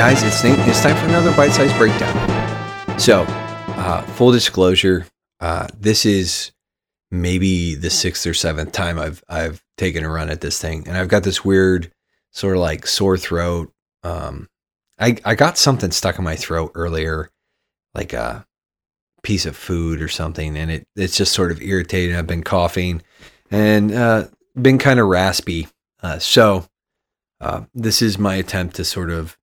Guys, it's. It's time for another bite-sized breakdown. So, uh, full disclosure, uh, this is maybe the sixth or seventh time I've I've taken a run at this thing, and I've got this weird sort of like sore throat. Um, I I got something stuck in my throat earlier, like a piece of food or something, and it it's just sort of irritating. I've been coughing and uh, been kind of raspy. Uh, so uh, this is my attempt to sort of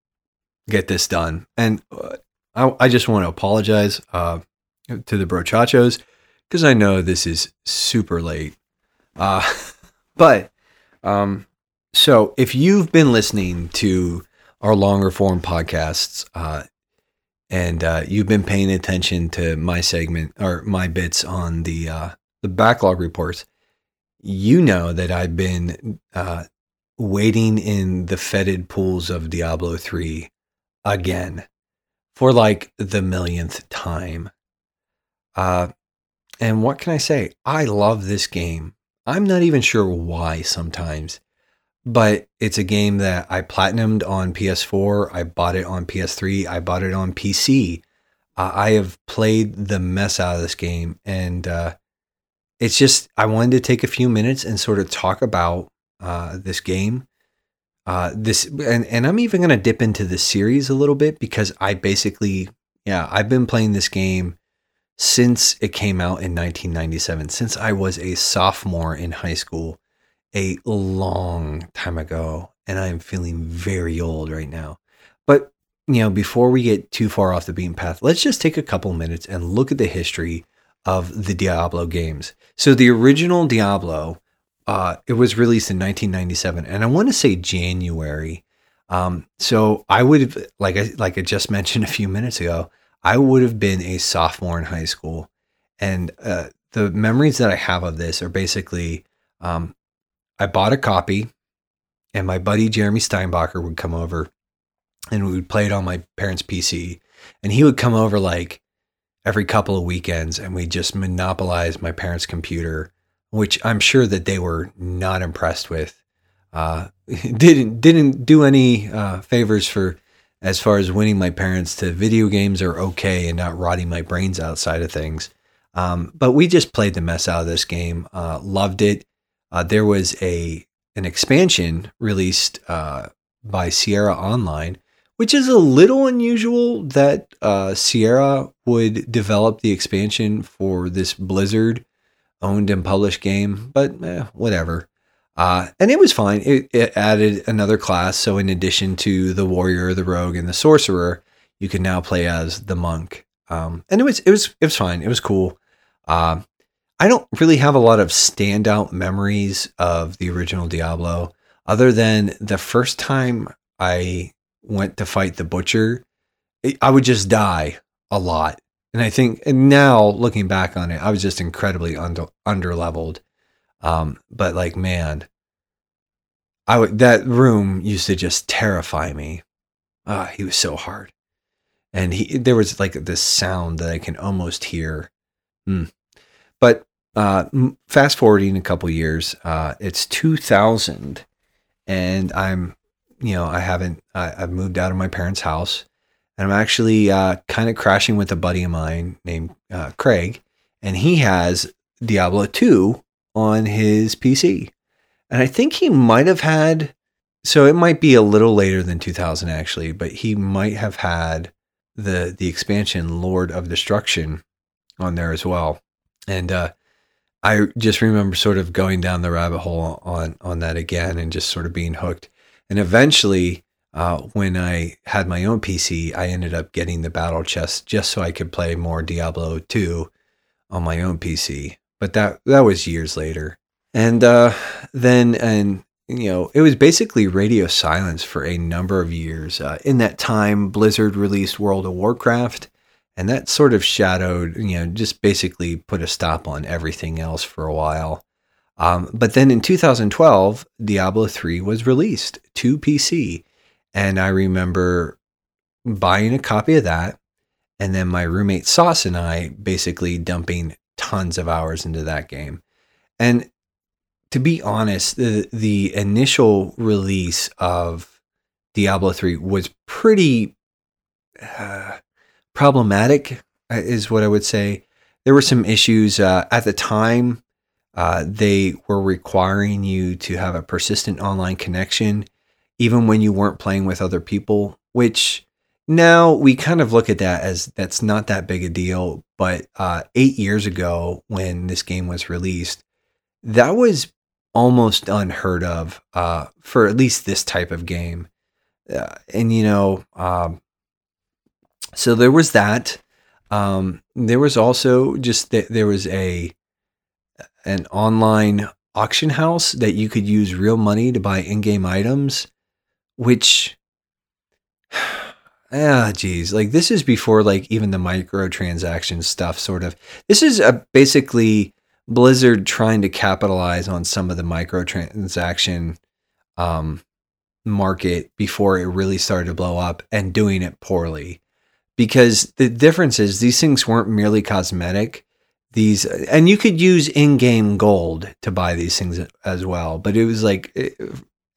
get this done, and uh, I, I just want to apologize uh, to the brochachos because I know this is super late. Uh, but um, so if you've been listening to our longer form podcasts, uh, and uh, you've been paying attention to my segment or my bits on the the backlog reports, you know that I've been waiting in the fetid pools of Diablo three again for like the millionth time. Uh, and what can I say? I love this game. I'm not even sure why sometimes, but it's a game that I platinumed on PS4. I bought it on PS3. I bought it on PC. Uh, I have played the mess out of this game, and uh, it's just I wanted to take a few minutes and sort of talk about uh, this game. Uh, this and and I'm even going to dip into the series a little bit because I basically yeah I've been playing this game since it came out in 1997, since I was a sophomore in high school, a long time ago, and I'm feeling very old right now. But, you know, before we get too far off the beaten path, let's just take a couple minutes and look at the history of the Diablo games. So the original Diablo, uh, it was released in 1997, and I want to say January. Um, so I would like I like I just mentioned a few minutes ago. I would have been a sophomore in high school. And uh, the memories that I have of this are basically um, I bought a copy, and my buddy Jeremy Steinbacher would come over and we would play it on my parents' PC. And he would come over like every couple of weekends and we just monopolize my parents' computer, which I'm sure that they were not impressed with. Uh, didn't didn't do any uh, favors for as far as winning my parents to video games are okay and not rotting my brains outside of things. Um, but we just played the mess out of this game. Uh, loved it. Uh, there was a an expansion released uh, by Sierra Online, which is a little unusual that uh, Sierra would develop the expansion for this Blizzard owned and published game. But eh, whatever. Uh, and it was fine. It, it, added another class. So, in addition to the warrior, the rogue, and the sorcerer, you can now play as the monk. Um, and it was it was it was fine. It was cool. Uh, I don't really have a lot of standout memories of the original Diablo, other than the first time I went to fight the butcher, I would just die a lot. And I think and now looking back on it, I was just incredibly under under leveled. Um, but like, man, I would, that room used to just terrify me. Ah, he was so hard. And he, there was like this sound that I can almost hear. Mm. But, uh, fast forwarding a couple years, uh, it's 2000 and I'm, you know, I haven't, I, have moved out of my parents' house and I'm actually, uh, kind of crashing with a buddy of mine named, uh, Craig and he has Diablo 2 on his PC. And I think he might have had, so it might be a little later than 2000 actually, but he might have had the the expansion Lord of Destruction on there as well. And uh, I just remember sort of going down the rabbit hole on on that again and just sort of being hooked. And eventually, uh, when I had my own PC, I ended up getting the battle chest just so I could play more Diablo 2 on my own PC but that that was years later. And uh, then, and you know, it was basically radio silence for a number of years. Uh, in that time, Blizzard released World of Warcraft, and that sort of shadowed, you know, just basically put a stop on everything else for a while. Um, but then in 2012, Diablo 3 was released to PC. And I remember buying a copy of that. And then my roommate Sauce and I basically dumping tons of hours into that game. And to be honest, the the initial release of Diablo 3 was pretty uh, problematic, uh, is what I would say. There were some issues uh, at the time. Uh, they were requiring you to have a persistent online connection, even when you weren't playing with other people, which now we kind of look at that as that's not that big a deal. But uh, eight years ago, when this game was released, that was almost unheard of uh, for at least this type of game. Uh, and you know, um, so there was that. Um, there was also just that there was a an online auction house that you could use real money to buy in-game items, which ah geez like this is before like even the microtransaction stuff sort of. This is a basically blizzard trying to capitalize on some of the microtransaction um market before it really started to blow up and doing it poorly. Because the difference is these things weren't merely cosmetic. These and you could use in-game gold to buy these things as well but it was like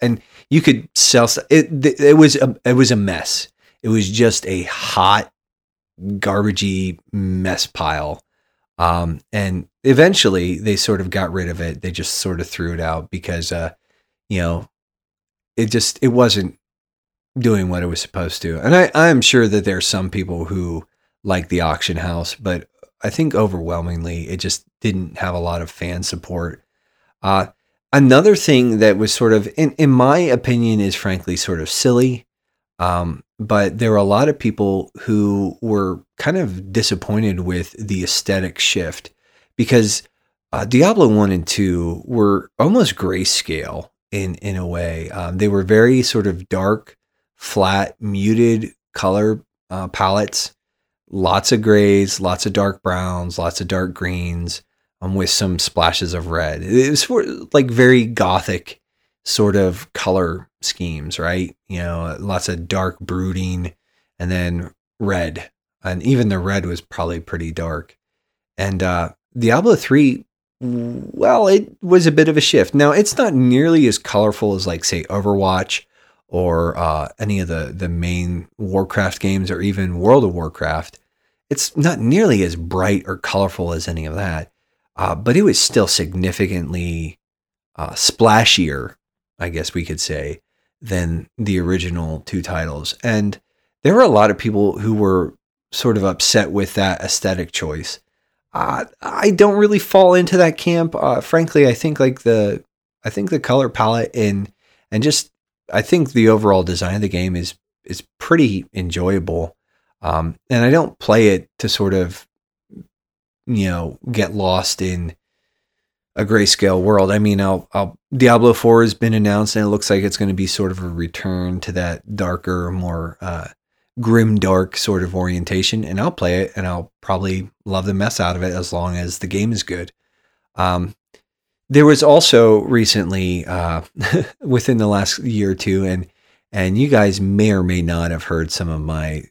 and you could sell it it was a, it was a mess it was just a hot, garbagey mess pile. Um, and eventually they sort of got rid of it. They just sort of threw it out because, uh, you know, it just, it wasn't doing what it was supposed to. And I, I'm sure that there are some people who like the auction house, but I think overwhelmingly it just didn't have a lot of fan support. Uh, another thing that was sort of, in, in my opinion, is frankly sort of silly um, but there were a lot of people who were kind of disappointed with the aesthetic shift because uh, Diablo 1 and 2 were almost grayscale in, in a way. Um, they were very sort of dark, flat, muted color uh, palettes, lots of grays, lots of dark browns, lots of dark greens, um, with some splashes of red. It was for, like very gothic sort of color schemes, right? You know, lots of dark brooding and then red. And even the red was probably pretty dark. And uh, Diablo 3, well, it was a bit of a shift. Now, it's not nearly as colorful as, like, say, Overwatch or uh, any of the, the main Warcraft games or even World of Warcraft. It's not nearly as bright or colorful as any of that. Uh, but it was still significantly uh, splashier I guess we could say, than the original two titles. And there were a lot of people who were sort of upset with that aesthetic choice. Uh, I don't really fall into that camp. Uh, frankly, I think like the I think the color palette and and just I think the overall design of the game is is pretty enjoyable. Um, and I don't play it to sort of you know get lost in a grayscale world. I mean, I'll, I'll, Diablo 4 has been announced and it looks like it's going to be sort of a return to that darker, more uh, grim dark sort of orientation. And I'll play it and I'll probably love the mess out of it as long as the game is good. Um, there was also recently uh, within the last year or two, and and you guys may or may not have heard some of my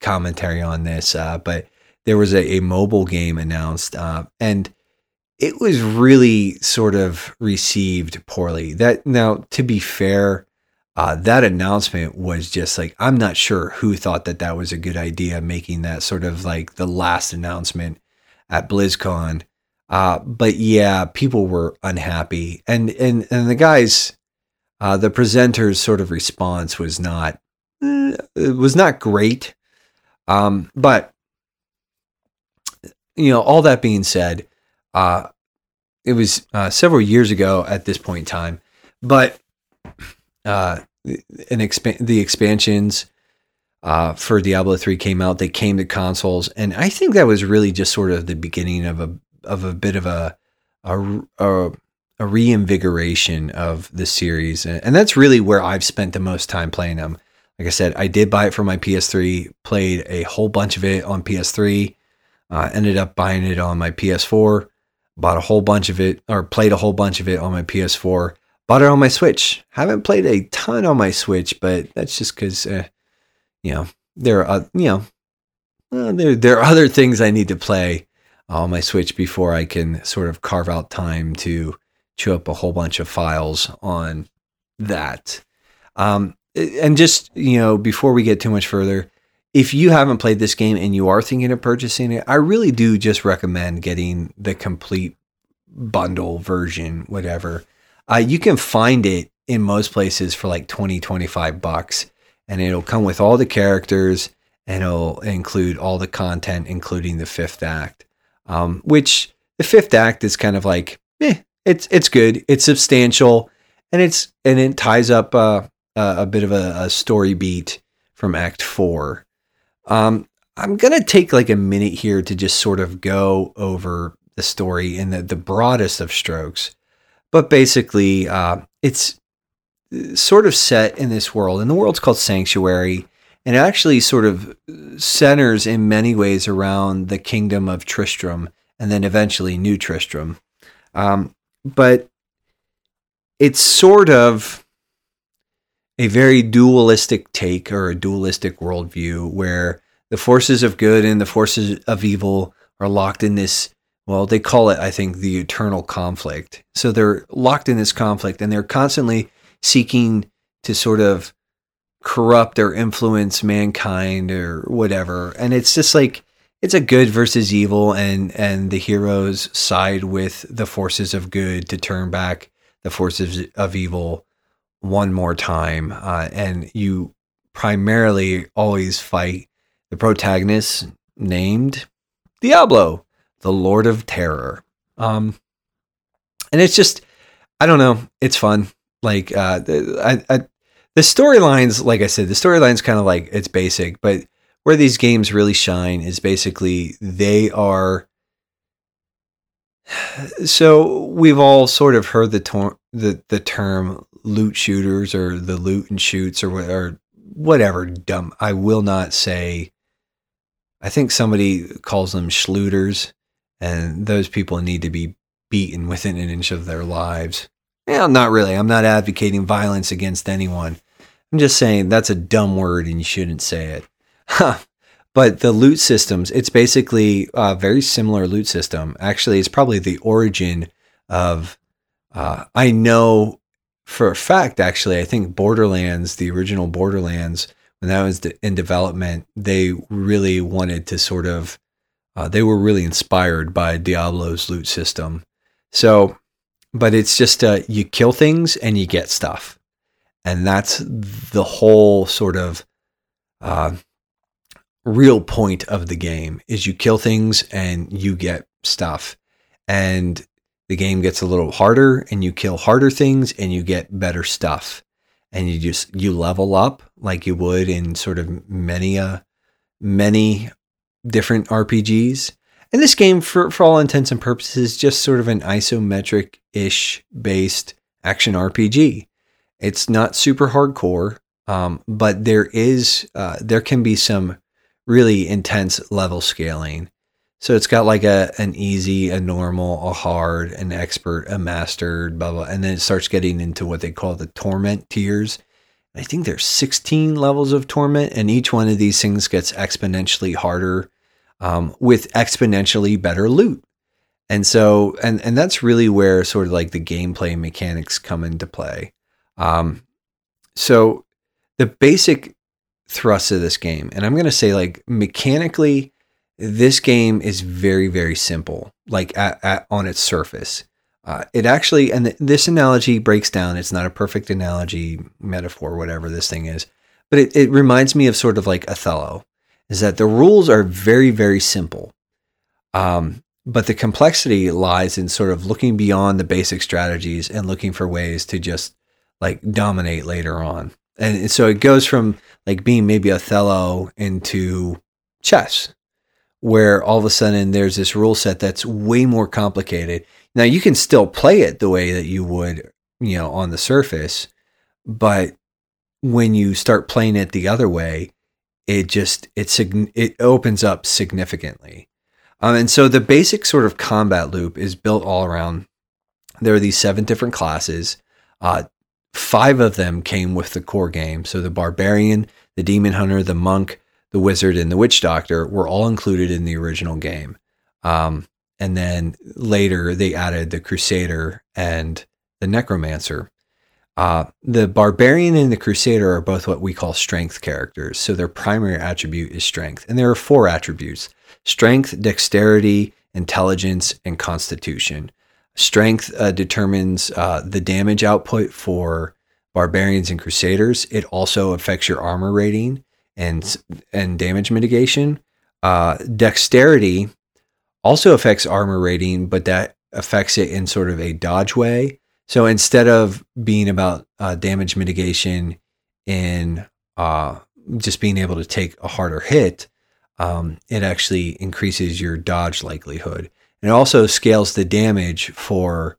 commentary on this, uh, but there was a, a mobile game announced, uh, and it was really sort of received poorly. That now, to be fair, uh, that announcement was just like I'm not sure who thought that that was a good idea, making that sort of like the last announcement at BlizzCon. Uh, but yeah, people were unhappy, and and and the guys, uh, the presenter's sort of response was not eh, it was not great. Um, but you know, all that being said, uh, it was uh, several years ago at this point in time, but uh, an exp- the expansions uh, for Diablo three came out. They came to consoles, and I think that was really just sort of the beginning of a of a bit of a a, a, a reinvigoration of the series, and that's really where I've spent the most time playing them. Like I said, I did buy it for my PS3, played a whole bunch of it on PS3, uh, ended up buying it on my PS4 bought a whole bunch of it or played a whole bunch of it on my PS4. Bought it on my Switch. Haven't played a ton on my Switch, but that's just because, uh, you know, there are, uh, you know, uh, there there are other things I need to play on my Switch before I can sort of carve out time to chew up a whole bunch of files on that. Um, and just you know, before we get too much further, if you haven't played this game and you are thinking of purchasing it, I really do just recommend getting the complete bundle version, whatever. Uh, you can find it in most places for like 20, 25 bucks, and it'll come with all the characters and it'll include all the content, including the fifth act. Um, which the fifth act is kind of like, eh, it's it's good, it's substantial, and it's and it ties up uh, a bit of a, a story beat from Act Four. Um, I'm gonna take like a minute here to just sort of go over the story in the, the broadest of strokes, but basically, uh, it's uh, sort of set in this world, and the world's called Sanctuary, and it actually sort of centers in many ways around the kingdom of Tristram, and then eventually New Tristram. Um, but it's sort of a very dualistic take or a dualistic worldview where the forces of good and the forces of evil are locked in this well they call it i think the eternal conflict. So they're locked in this conflict and they're constantly seeking to sort of corrupt or influence mankind or whatever. And it's just like it's a good versus evil and and the heroes side with the forces of good to turn back the forces of evil one more time, uh, and you primarily always fight the protagonist named Diablo, the Lord of Terror. Um, and it's just, I don't know, it's fun. Like, uh, I, I, the storylines, like I said, the storyline's kind of like it's basic, but where these games really shine is basically they are. So we've all sort of heard the, the the term loot shooters or the loot and shoots or, or whatever dumb. I will not say. I think somebody calls them schlooters, and those people need to be beaten within an inch of their lives. Yeah, not really. I'm not advocating violence against anyone. I'm just saying that's a dumb word and you shouldn't say it. but the loot systems, it's basically a very similar loot system. Actually, it's probably the origin of. Uh, I know for a fact, actually, I think Borderlands, the original Borderlands, when that was in development, they really wanted to sort of, uh, they were really inspired by Diablo's loot system. So, but it's just uh, you kill things and you get stuff, and that's the whole sort of uh, real point of the game is you kill things and you get stuff, and the game gets a little harder and you kill harder things and you get better stuff and you just you level up like you would in sort of many uh many different RPGs. And this game for for all intents and purposes is just sort of an isometric ish based action RPG. It's not super hardcore, um, but there is uh, there can be some really intense level scaling so it's got like a an easy, a normal, a hard, an expert, a mastered, blah blah, and then it starts getting into what they call the torment tiers. I think there's 16 levels of torment, and each one of these things gets exponentially harder um, with exponentially better loot. And so, and and that's really where sort of like the gameplay mechanics come into play. Um, so the basic thrust of this game, and I'm going to say like mechanically this game is very very simple like at, at, on its surface. Uh, it actually and th- this analogy breaks down. It's not a perfect analogy metaphor whatever this thing is but it, it reminds me of sort of like othello is that the rules are very very simple. Um, but the complexity lies in sort of looking beyond the basic strategies and looking for ways to just like dominate later on. And so it goes from like being maybe othello into chess where all of a sudden there's this rule set that's way more complicated. Now you can still play it the way that you would, you know, on the surface, but when you start playing it the other way, it just it it opens up significantly. Um, and so the basic sort of combat loop is built all around. There are these seven different classes. Uh, five of them came with the core game. So the barbarian, the demon hunter, the monk, the wizard and the witch doctor were all included in the original game. Um, and then later they added the crusader and the necromancer. Uh, the barbarian and the crusader are both what we call strength characters. So their primary attribute is strength. And there are four attributes strength, dexterity, intelligence, and constitution. Strength uh, determines uh, the damage output for barbarians and crusaders. It also affects your armor rating and and damage mitigation. Uh, dexterity also affects armor rating, but that affects it in sort of a dodge way. So instead of being about uh, damage mitigation in uh, just being able to take a harder hit, um, it actually increases your dodge likelihood. And it also scales the damage for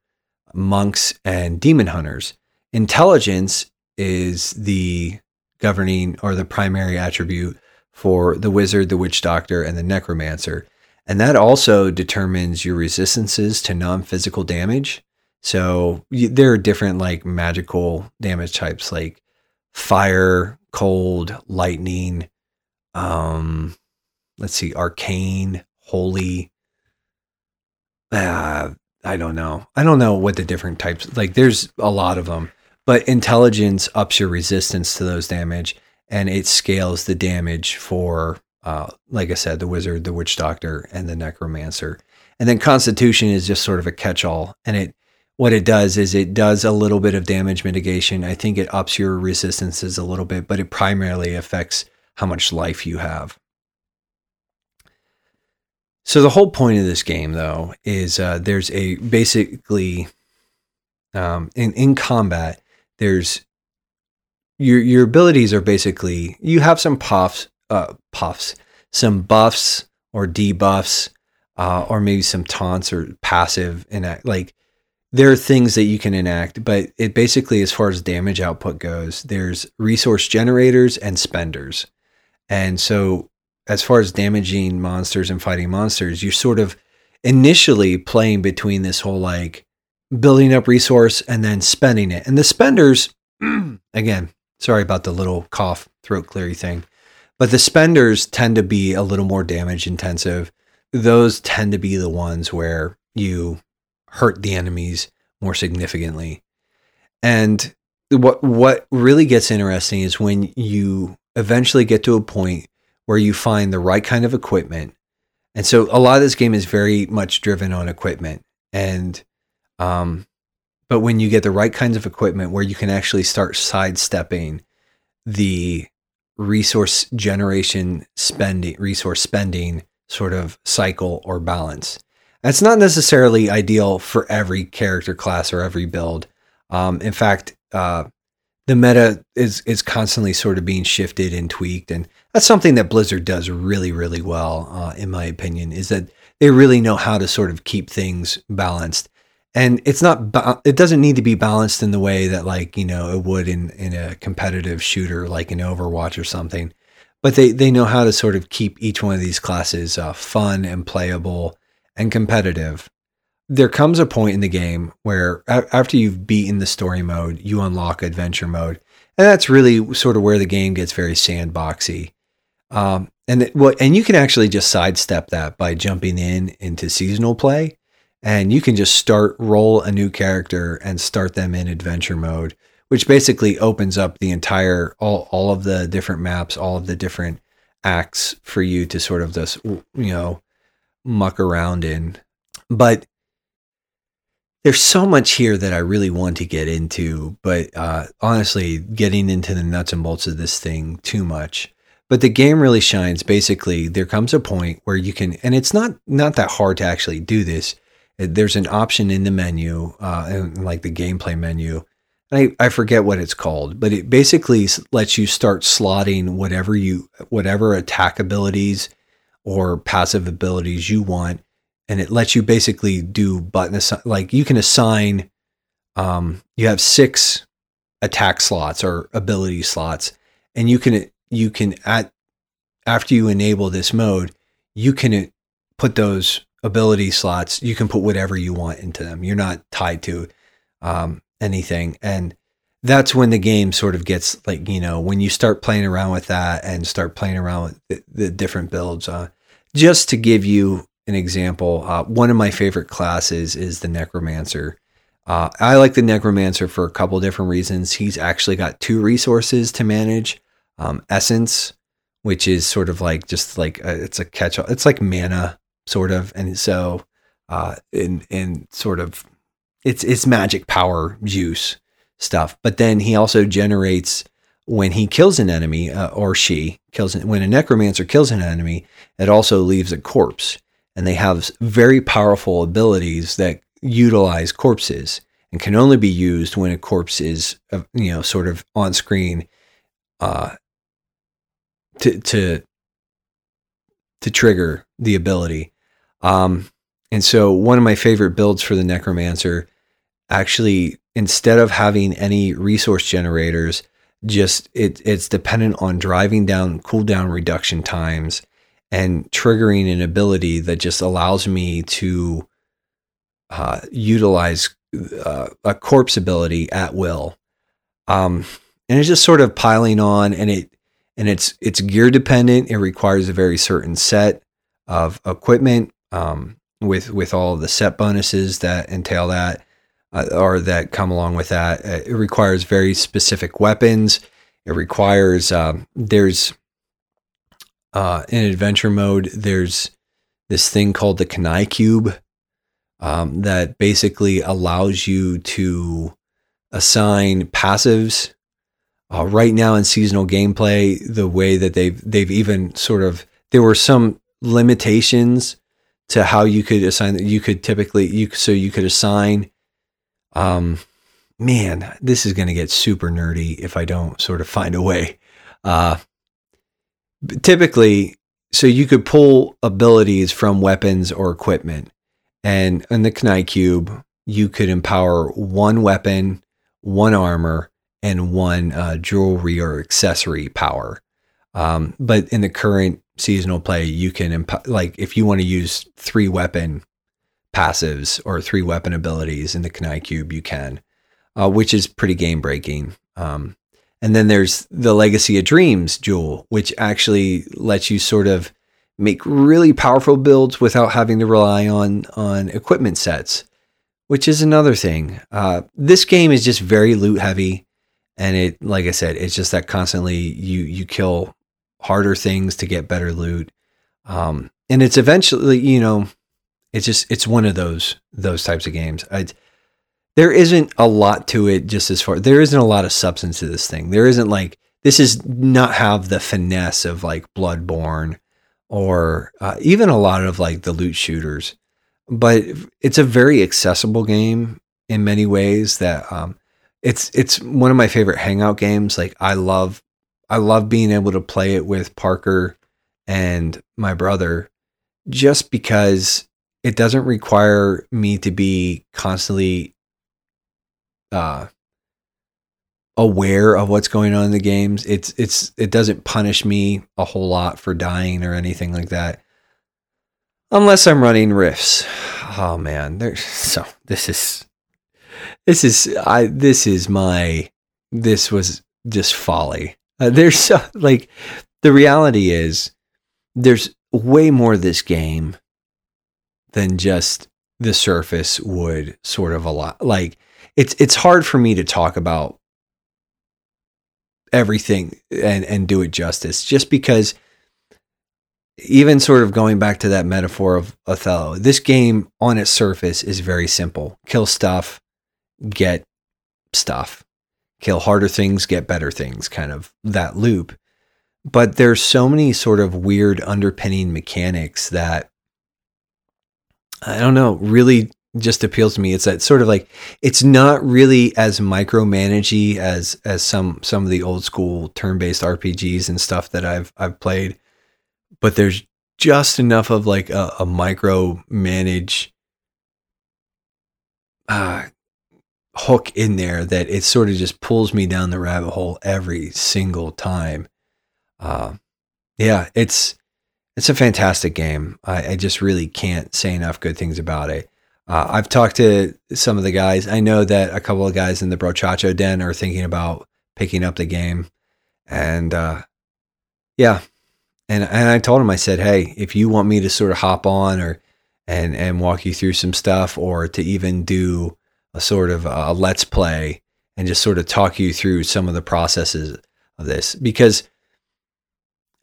monks and demon hunters. Intelligence is the governing or the primary attribute for the wizard, the witch doctor, and the necromancer. And that also determines your resistances to non physical damage. So there are different like magical damage types like fire, cold, lightning, um, let's see, arcane, holy. Uh, I don't know. I don't know what the different types like there's a lot of them. But intelligence ups your resistance to those damage and it scales the damage for uh, like I said, the wizard, the witch doctor, and the necromancer. And then constitution is just sort of a catch-all and it what it does is it does a little bit of damage mitigation. I think it ups your resistances a little bit, but it primarily affects how much life you have. So the whole point of this game, though, is uh, there's a basically um, in in combat. There's your your abilities are basically you have some puffs, uh, puffs, some buffs or debuffs, uh, or maybe some taunts or passive and like there are things that you can enact, but it basically, as far as damage output goes, there's resource generators and spenders. And so, as far as damaging monsters and fighting monsters, you're sort of initially playing between this whole like building up resource and then spending it. And the spenders, again, sorry about the little cough, throat cleary thing, but the spenders tend to be a little more damage intensive. Those tend to be the ones where you hurt the enemies more significantly. And what what really gets interesting is when you eventually get to a point where you find the right kind of equipment. And so a lot of this game is very much driven on equipment. And um but when you get the right kinds of equipment where you can actually start sidestepping the resource generation spending resource spending sort of cycle or balance that's not necessarily ideal for every character class or every build. Um, in fact, uh, the meta is is constantly sort of being shifted and tweaked, and that's something that Blizzard does really, really well, uh, in my opinion. Is that they really know how to sort of keep things balanced, and it's not ba- it doesn't need to be balanced in the way that like you know it would in in a competitive shooter like in Overwatch or something, but they they know how to sort of keep each one of these classes uh, fun and playable and competitive, there comes a point in the game where after you've beaten the story mode, you unlock adventure mode. And that's really sort of where the game gets very sandboxy. Um, and what well, and you can actually just sidestep that by jumping in into seasonal play, and you can just start roll a new character and start them in adventure mode, which basically opens up the entire all all of the different maps, all of the different acts for you to sort of just you know muck around in. But there's so much here that I really want to get into, but uh, honestly, getting into the nuts and bolts of this thing too much. But the game really shines. Basically, there comes a point where you can, and it's not not that hard to actually do this. There's an option in the menu, uh, like the gameplay menu. I, I forget what it's called, but it basically lets you start slotting whatever you whatever attack abilities or passive abilities you want. And it lets you basically do button assign, like you can assign, um, you have six attack slots or ability slots, and you can, you can at, after you enable this mode, you can put those ability slots, you can put whatever you want into them. You're not tied to um, anything. And that's when the game sort of gets like you know when you start playing around with that and start playing around with the, the different builds uh, just to give you an example uh, one of my favorite classes is the necromancer Uh, I like the Necromancer for a couple different reasons. He's actually got two resources to manage um, Essence, which is sort of like just like a, it's a catch all, it's like mana, sort of. And so, uh, in, in sort of, it's, it's magic power juice stuff. But then he also generates when he kills an enemy uh, or she kills when a necromancer kills an enemy, it also leaves a corpse, and they have very powerful abilities that utilize corpses and can only be used when a corpse is uh, you know sort of on screen uh, to to to trigger the ability. Um, and so one of my favorite builds for the necromancer actually instead of having any resource generators just it, it's dependent on driving down cooldown reduction times and triggering an ability that just allows me to uh, utilize uh, a corpse ability at will. Um, and it's just sort of piling on, and it and it's it's gear dependent. It requires a very certain set of equipment um, with with all the set bonuses that entail that uh, or that come along with that. Uh, it requires very specific weapons. It requires um, there's uh, in adventure mode there's this thing called the Kanai cube um, that basically allows you to assign passives. Uh, right now in seasonal gameplay, the way that they've they've even sort of there were some limitations to how you could assign that you could typically you so you could assign um, man, this is going to get super nerdy if I don't sort of find a way. Uh, typically, so you could pull abilities from weapons or equipment, and in the Kanai Cube, you could empower one weapon, one armor, and one uh, jewelry or accessory power. Um, but in the current seasonal play, you can emp- like if you want to use three weapon passives or three weapon abilities in the Kanai Cube, you can, uh, which is pretty game breaking. Um, and then there's the Legacy of Dreams jewel, which actually lets you sort of make really powerful builds without having to rely on on equipment sets, which is another thing. Uh, this game is just very loot heavy, and it, like I said, it's just that constantly you you kill harder things to get better loot, um, and it's eventually you know it's just it's one of those those types of games. I, there isn't a lot to it just as far there isn't a lot of substance to this thing. There isn't like this is not have the finesse of like Bloodborne or uh, even a lot of like the loot shooters, but it's a very accessible game in many ways. That um, it's it's one of my favorite hangout games. Like I love I love being able to play it with Parker and my brother just because it doesn't require me to be constantly uh, aware of what's going on in the games. It's it's it doesn't punish me a whole lot for dying or anything like that. Unless I'm running rifts. Oh man, there's so this is this is I this is my this was just folly. Uh, there's so like the reality is there's way more this game than just the surface would sort of allow. Like it's it's hard for me to talk about everything and and do it justice just because even sort of going back to that metaphor of Othello, this game on its surface is very simple. Kill stuff, get stuff. Kill harder things, get better things, kind of that loop. But there's so many sort of weird underpinning mechanics that I don't know, really just appeals to me. It's that sort of like it's not really as micromanagey as as some some of the old school turn-based RPGs and stuff that I've I've played, but there's just enough of like a, a micro manage uh, hook in there that it sort of just pulls me down the rabbit hole every single time. Uh, yeah, it's it's a fantastic game. I, I, just really can't say enough good things about it. Uh, I've talked to some of the guys. I know that a couple of guys in the Brochacho Den are thinking about picking up the game, and uh, yeah, and and I told him I said, hey, if you want me to sort of hop on or and and walk you through some stuff, or to even do a sort of a let's play and just sort of talk you through some of the processes of this because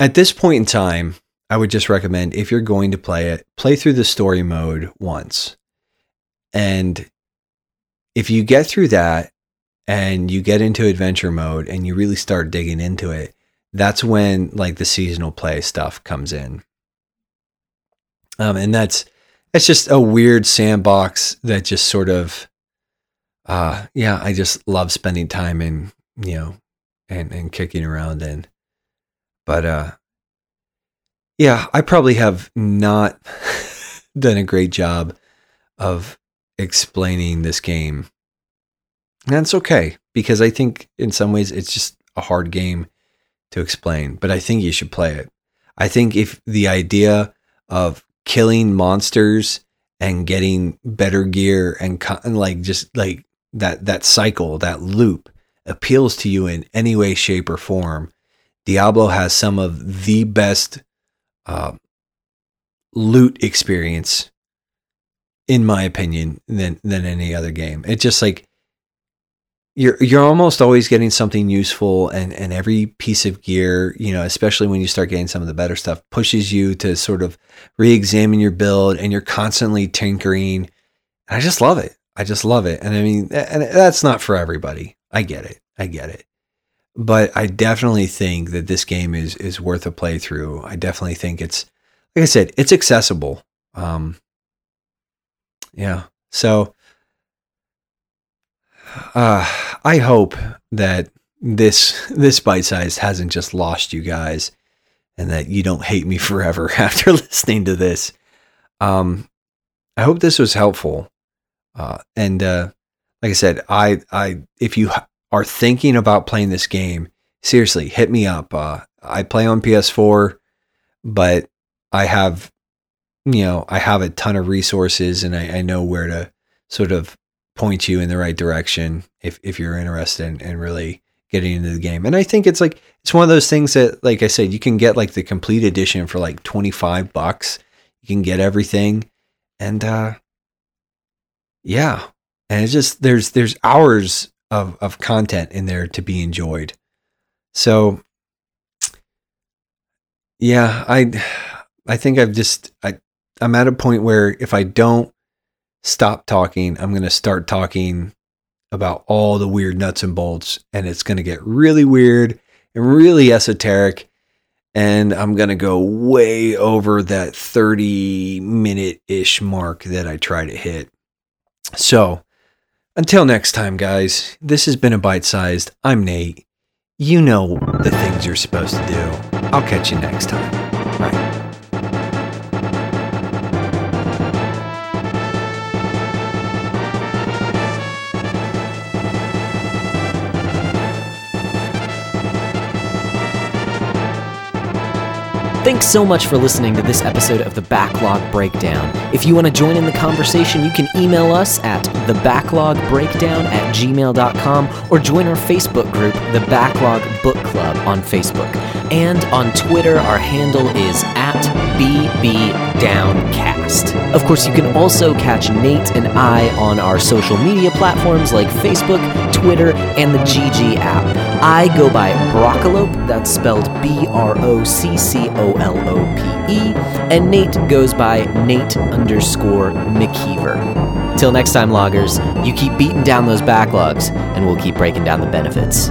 at this point in time, I would just recommend if you're going to play it, play through the story mode once. And if you get through that and you get into adventure mode and you really start digging into it, that's when like the seasonal play stuff comes in. Um, and that's that's just a weird sandbox that just sort of uh yeah, I just love spending time in, you know, and and kicking around and, But uh yeah, I probably have not done a great job of explaining this game. And that's okay because I think in some ways it's just a hard game to explain, but I think you should play it. I think if the idea of killing monsters and getting better gear and, and like just like that that cycle, that loop appeals to you in any way shape or form, Diablo has some of the best uh, loot experience, in my opinion, than than any other game. It's just like you're you're almost always getting something useful, and and every piece of gear, you know, especially when you start getting some of the better stuff, pushes you to sort of re-examine your build, and you're constantly tinkering. I just love it. I just love it, and I mean, and that's not for everybody. I get it. I get it but I definitely think that this game is is worth a playthrough. I definitely think it's like I said, it's accessible. Um, yeah. So uh, I hope that this this bite size hasn't just lost you guys and that you don't hate me forever after listening to this. Um, I hope this was helpful. Uh, and uh, like I said, I I if you are thinking about playing this game, seriously, hit me up. Uh, I play on PS4, but I have, you know, I have a ton of resources and I, I know where to sort of point you in the right direction if, if you're interested in, in really getting into the game. And I think it's like, it's one of those things that, like I said, you can get like the complete edition for like 25 bucks. You can get everything. And, uh, yeah. And it's just, there's, there's hours of, of content in there to be enjoyed. So yeah, I I think I've just I I'm at a point where if I don't stop talking, I'm going to start talking about all the weird nuts and bolts and it's going to get really weird and really esoteric and I'm going to go way over that 30 minute ish mark that I try to hit. So, until next time, guys, this has been a bite sized. I'm Nate. You know the things you're supposed to do. I'll catch you next time. Thanks so much for listening to this episode of the Backlog Breakdown. If you want to join in the conversation, you can email us at thebacklog.breakdown at gmail.com or join our Facebook group, The Backlog Book Club, on Facebook. And on Twitter, our handle is at BBDownCast. Of course, you can also catch Nate and I on our social media platforms like Facebook, Twitter, and the GG app. I go by Broccolope, that's spelled B R O C C O L O P E, and Nate goes by Nate underscore McKeever. Till next time, loggers, you keep beating down those backlogs, and we'll keep breaking down the benefits.